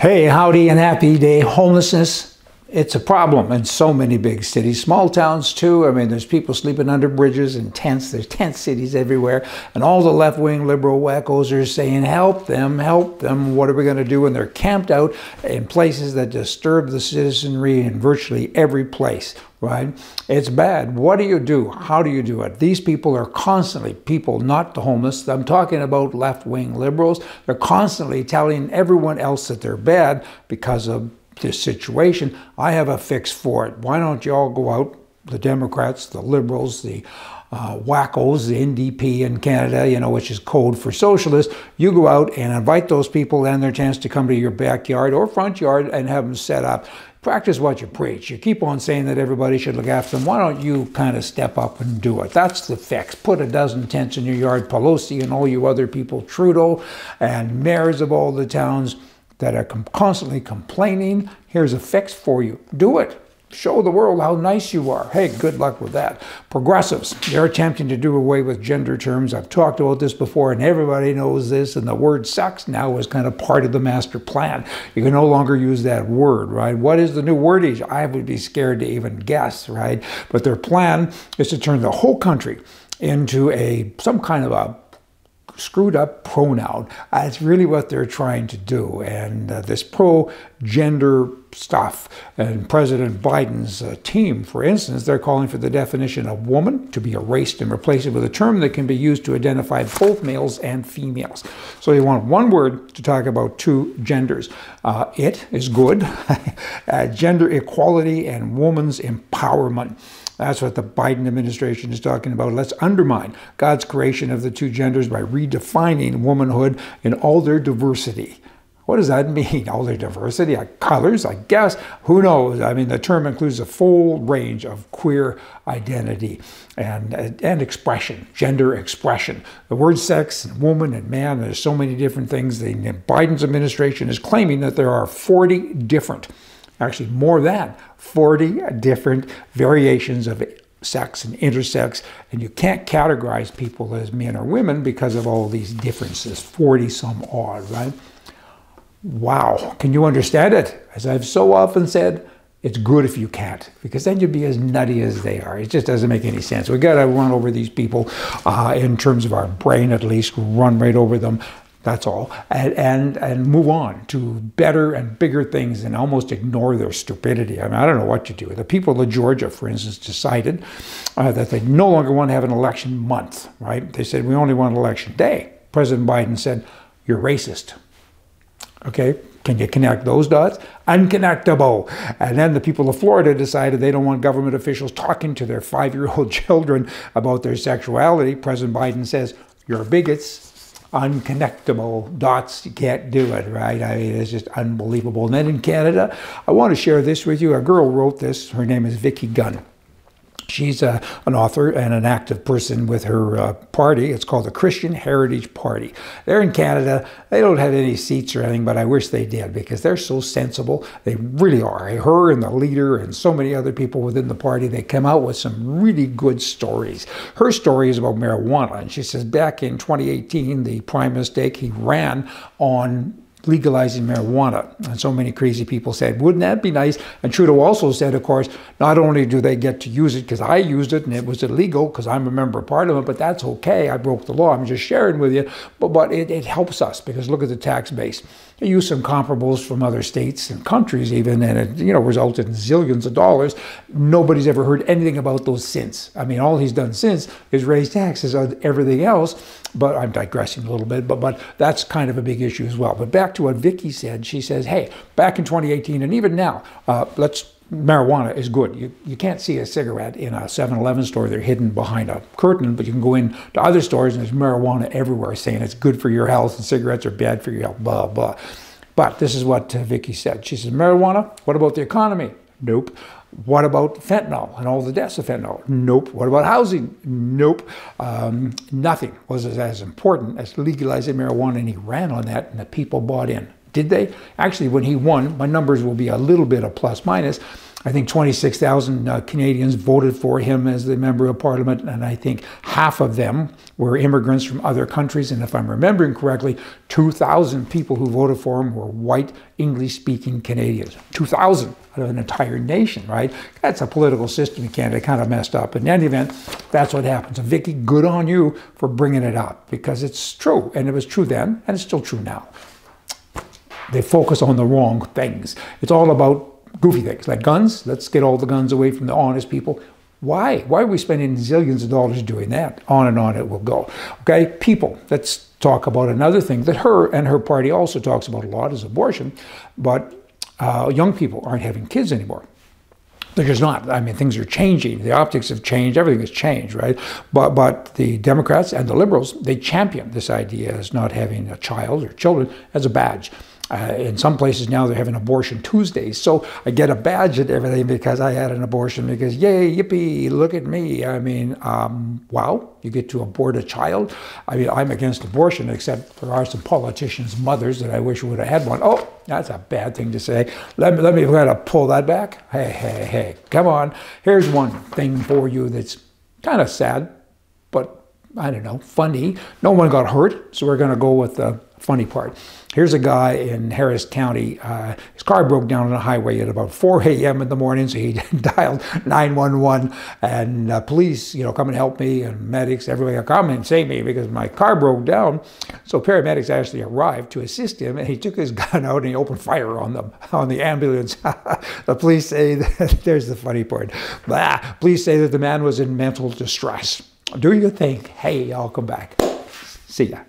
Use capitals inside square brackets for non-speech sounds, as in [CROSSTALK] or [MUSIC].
Hey, howdy and happy day. Homelessness, it's a problem in so many big cities, small towns too. I mean, there's people sleeping under bridges and tents. There's [LAUGHS] tent cities everywhere. And all the left wing liberal wackos are saying, help them, help them. What are we going to do? And they're camped out in places that disturb the citizenry in virtually every place right? It's bad. What do you do? How do you do it? These people are constantly, people, not the homeless, I'm talking about left wing liberals, they're constantly telling everyone else that they're bad because of this situation. I have a fix for it. Why don't you all go out, the Democrats, the liberals, the uh, wackos, the NDP in Canada, you know, which is code for socialists, you go out and invite those people and their chance to come to your backyard or front yard and have them set up practice what you preach. You keep on saying that everybody should look after them. Why don't you kind of step up and do it? That's the fix. Put a dozen tents in your yard. Pelosi and all you other people, Trudeau and mayors of all the towns that are constantly complaining. Here's a fix for you. Do it. Show the world how nice you are. Hey, good luck with that. Progressives, they're attempting to do away with gender terms. I've talked about this before, and everybody knows this. And the word sex now is kind of part of the master plan. You can no longer use that word, right? What is the new wordage? I would be scared to even guess, right? But their plan is to turn the whole country into a some kind of a screwed up pronoun. Uh, it's really what they're trying to do. And uh, this pro gender stuff, and President Biden's uh, team, for instance, they're calling for the definition of woman to be erased and replace it with a term that can be used to identify both males and females. So they want one word to talk about two genders. Uh, it is good, [LAUGHS] uh, gender equality and woman's empowerment. That's what the Biden administration is talking about. Let's undermine God's creation of the two genders by redefining womanhood in all their diversity. What does that mean? All their diversity, like colors, I guess. Who knows? I mean, the term includes a full range of queer identity and, and expression, gender expression. The word sex and woman and man, there's so many different things. The Biden's administration is claiming that there are 40 different actually more than 40 different variations of sex and intersex, and you can't categorize people as men or women because of all these differences 40 some odd, right? Wow, can you understand it? As I've so often said, it's good if you can't, because then you'd be as nutty as they are. It just doesn't make any sense. We got to run over these people uh, in terms of our brain, at least, run right over them. That's all. And, and, and move on to better and bigger things and almost ignore their stupidity. I mean, I don't know what you do. The people of Georgia, for instance, decided uh, that they no longer want to have an election month, right? They said, we only want election day. President Biden said, you're racist. Okay, can you connect those dots? Unconnectable. And then the people of Florida decided they don't want government officials talking to their five year old [LAUGHS] children about their sexuality. President Biden says, You're bigots unconnectable dots. You can't do it, right? I mean, it's just unbelievable. And then in Canada, I want to share this with you. A girl wrote this. Her name is Vicky Gunn. She's a, an author and an active person with her uh, party. It's called the Christian Heritage Party. They're in Canada. They don't have any seats or anything, but I wish they did because they're so sensible. They really are. Her and the leader and so many other people within the party, they come out with some really good stories. Her story is about marijuana. And she says back in 2018, the prime mistake he ran on legalizing marijuana. And so many crazy people said, wouldn't that be nice? And Trudeau also said, of course, not only do they get to use it because I used it and it was illegal because I'm a member of parliament, but that's okay. I broke the law. I'm just sharing with you. But, but it, it helps us because look at the tax base. They use some comparables from other states and countries even, and it you know resulted in zillions of dollars. Nobody's ever heard anything about those since. I mean, all he's done since is raise taxes on everything else. But I'm digressing a little bit, but but that's kind of a big issue as well. But back to what Vicky said, she says, hey, back in 2018 and even now, uh, let's marijuana is good. You, you can't see a cigarette in a 7-Eleven store. They're hidden behind a curtain, but you can go in to other stores and there's marijuana everywhere saying it's good for your health and cigarettes are bad for your health, blah, blah. But this is what uh, Vicky said. She says, marijuana, what about the economy? Nope. What about fentanyl and all the deaths of fentanyl? Nope. What about housing? Nope. Um, nothing was as important as legalizing marijuana, and he ran on that, and the people bought in. Did they? Actually, when he won, my numbers will be a little bit of plus minus. I think 26,000 uh, Canadians voted for him as the member of parliament, and I think half of them were immigrants from other countries. And if I'm remembering correctly, 2,000 people who voted for him were white English speaking Canadians. 2,000 out of an entire nation, right? That's a political system in Canada kind of messed up. In any event, that's what happens. Vicky, good on you for bringing it up because it's true. And it was true then, and it's still true now. They focus on the wrong things. It's all about goofy things like guns. Let's get all the guns away from the honest people. Why? Why are we spending zillions of dollars doing that? On and on it will go. Okay, people. Let's talk about another thing that her and her party also talks about a lot is abortion. But uh, young people aren't having kids anymore. They're just not. I mean, things are changing. The optics have changed. Everything has changed, right? But but the Democrats and the liberals they champion this idea as not having a child or children as a badge. Uh, in some places now they're having abortion Tuesdays. So I get a badge and everything because I had an abortion because yay, yippee, look at me. I mean, um, wow, you get to abort a child. I mean, I'm against abortion, except there are some politicians' mothers that I wish would have had one. Oh, that's a bad thing to say. Let me, let me kind of pull that back. Hey, hey, hey, come on. Here's one thing for you that's kind of sad, but I don't know, funny. No one got hurt, so we're going to go with the funny part. Here's a guy in Harris County. Uh, his car broke down on the highway at about 4 [LAUGHS] a.m. in the morning, so he [LAUGHS] dialed 911 and uh, police, you know, come and help me and medics, everybody come and save me because my car broke down. So paramedics actually arrived to assist him, and he took his [LAUGHS] gun out and he opened fire on the on the ambulance. the police say that, there's the funny part. Blah, police say that the man was in mental distress. Do you think? Hey, I'll come back. See ya.